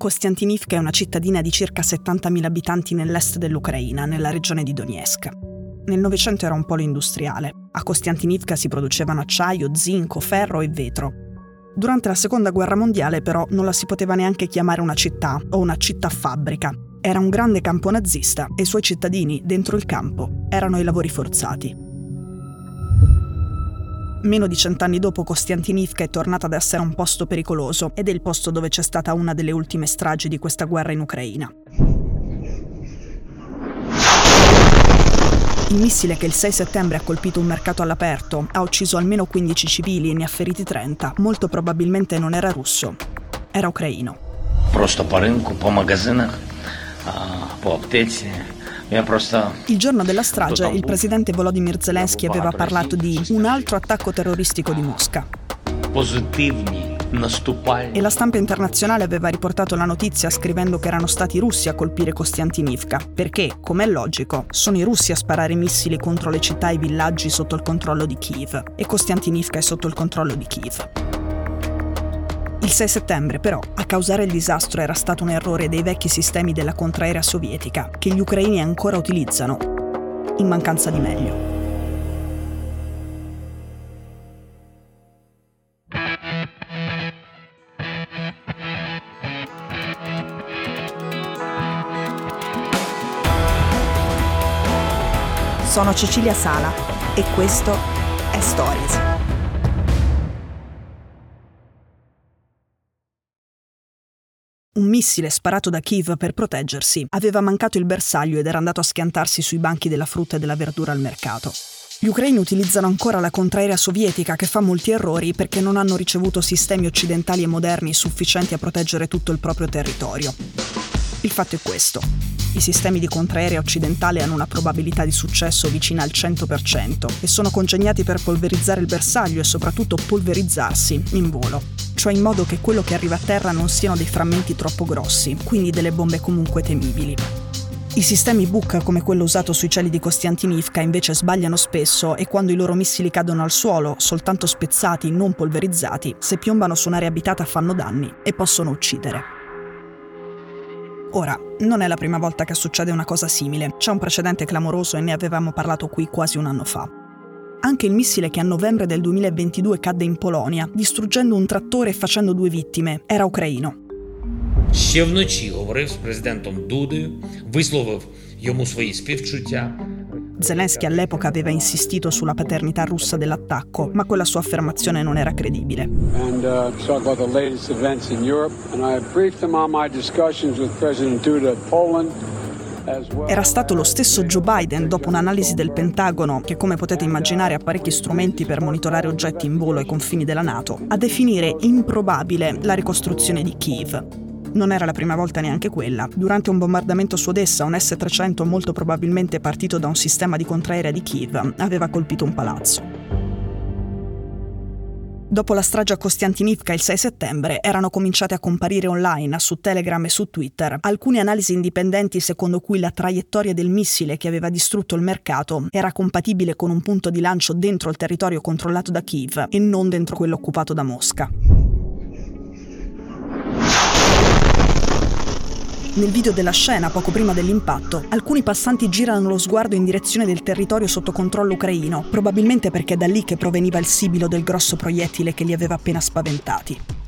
Kostiantinivka è una cittadina di circa 70.000 abitanti nell'est dell'Ucraina, nella regione di Donetsk. Nel Novecento era un polo industriale. A Kostiantinivka si producevano acciaio, zinco, ferro e vetro. Durante la Seconda Guerra Mondiale però non la si poteva neanche chiamare una città o una città-fabbrica. Era un grande campo nazista e i suoi cittadini, dentro il campo, erano i lavori forzati. Meno di cent'anni dopo Kostiantinivka è tornata ad essere un posto pericoloso ed è il posto dove c'è stata una delle ultime stragi di questa guerra in Ucraina. Il missile che il 6 settembre ha colpito un mercato all'aperto, ha ucciso almeno 15 civili e ne ha feriti 30, molto probabilmente non era russo, era ucraino. Просто по рынку, по магазинах, по аптеці il giorno della strage il presidente Volodymyr Zelensky aveva parlato di un altro attacco terroristico di Mosca. E la stampa internazionale aveva riportato la notizia scrivendo che erano stati i russi a colpire Kostiantinivka, perché, come è logico, sono i russi a sparare missili contro le città e i villaggi sotto il controllo di Kiev, e Kostiantinivka è sotto il controllo di Kiev. Il 6 settembre, però, a causare il disastro era stato un errore dei vecchi sistemi della contraerea sovietica, che gli ucraini ancora utilizzano, in mancanza di meglio. Sono Cecilia Sala e questo è Stories. Un missile sparato da Kiev per proteggersi aveva mancato il bersaglio ed era andato a schiantarsi sui banchi della frutta e della verdura al mercato. Gli ucraini utilizzano ancora la contraerea sovietica che fa molti errori perché non hanno ricevuto sistemi occidentali e moderni sufficienti a proteggere tutto il proprio territorio. Il fatto è questo. I sistemi di contraerea occidentale hanno una probabilità di successo vicina al 100% e sono congegnati per polverizzare il bersaglio e soprattutto polverizzarsi in volo cioè in modo che quello che arriva a terra non siano dei frammenti troppo grossi, quindi delle bombe comunque temibili. I sistemi Buk, come quello usato sui cieli di Kostiantinivka, invece sbagliano spesso e quando i loro missili cadono al suolo, soltanto spezzati, non polverizzati, se piombano su un'area abitata fanno danni e possono uccidere. Ora, non è la prima volta che succede una cosa simile, c'è un precedente clamoroso e ne avevamo parlato qui quasi un anno fa anche il missile che a novembre del 2022 cadde in Polonia, distruggendo un trattore e facendo due vittime, era ucraino. Ще вночі говорив з президентом Дудою, висловив йому свої співчуття. Zelensky all'epoca aveva insistito sulla paternità russa dell'attacco, ma quella sua affermazione non era credibile. And, uh, Europe. Era stato lo stesso Joe Biden, dopo un'analisi del Pentagono, che come potete immaginare ha parecchi strumenti per monitorare oggetti in volo ai confini della Nato, a definire improbabile la ricostruzione di Kiev. Non era la prima volta neanche quella. Durante un bombardamento su Odessa, un S-300 molto probabilmente partito da un sistema di contraerea di Kiev aveva colpito un palazzo. Dopo la strage a Kostiantinivka il 6 settembre erano cominciate a comparire online su Telegram e su Twitter alcune analisi indipendenti secondo cui la traiettoria del missile che aveva distrutto il mercato era compatibile con un punto di lancio dentro il territorio controllato da Kiev e non dentro quello occupato da Mosca. Nel video della scena, poco prima dell'impatto, alcuni passanti girano lo sguardo in direzione del territorio sotto controllo ucraino, probabilmente perché è da lì che proveniva il sibilo del grosso proiettile che li aveva appena spaventati.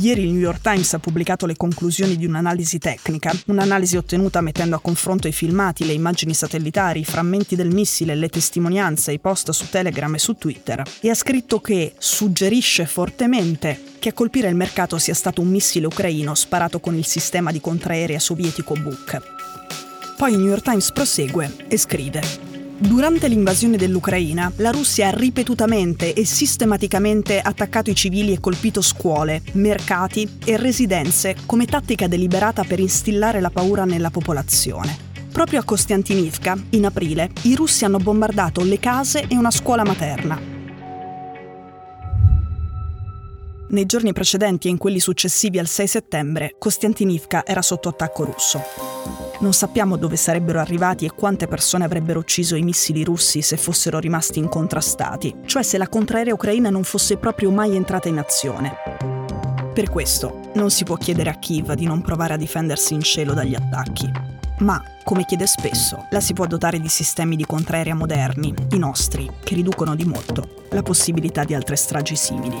Ieri il New York Times ha pubblicato le conclusioni di un'analisi tecnica, un'analisi ottenuta mettendo a confronto i filmati, le immagini satellitari, i frammenti del missile, le testimonianze, i post su Telegram e su Twitter, e ha scritto che suggerisce fortemente che a colpire il mercato sia stato un missile ucraino sparato con il sistema di contraerea sovietico Buk. Poi il New York Times prosegue e scrive Durante l'invasione dell'Ucraina, la Russia ha ripetutamente e sistematicamente attaccato i civili e colpito scuole, mercati e residenze come tattica deliberata per instillare la paura nella popolazione. Proprio a Kostiantinivka, in aprile, i russi hanno bombardato le case e una scuola materna. Nei giorni precedenti e in quelli successivi al 6 settembre, Kostiantinivka era sotto attacco russo. Non sappiamo dove sarebbero arrivati e quante persone avrebbero ucciso i missili russi se fossero rimasti incontrastati, cioè se la contraerea ucraina non fosse proprio mai entrata in azione. Per questo non si può chiedere a Kiev di non provare a difendersi in cielo dagli attacchi. Ma, come chiede spesso, la si può dotare di sistemi di contraerea moderni, i nostri, che riducono di molto la possibilità di altre stragi simili.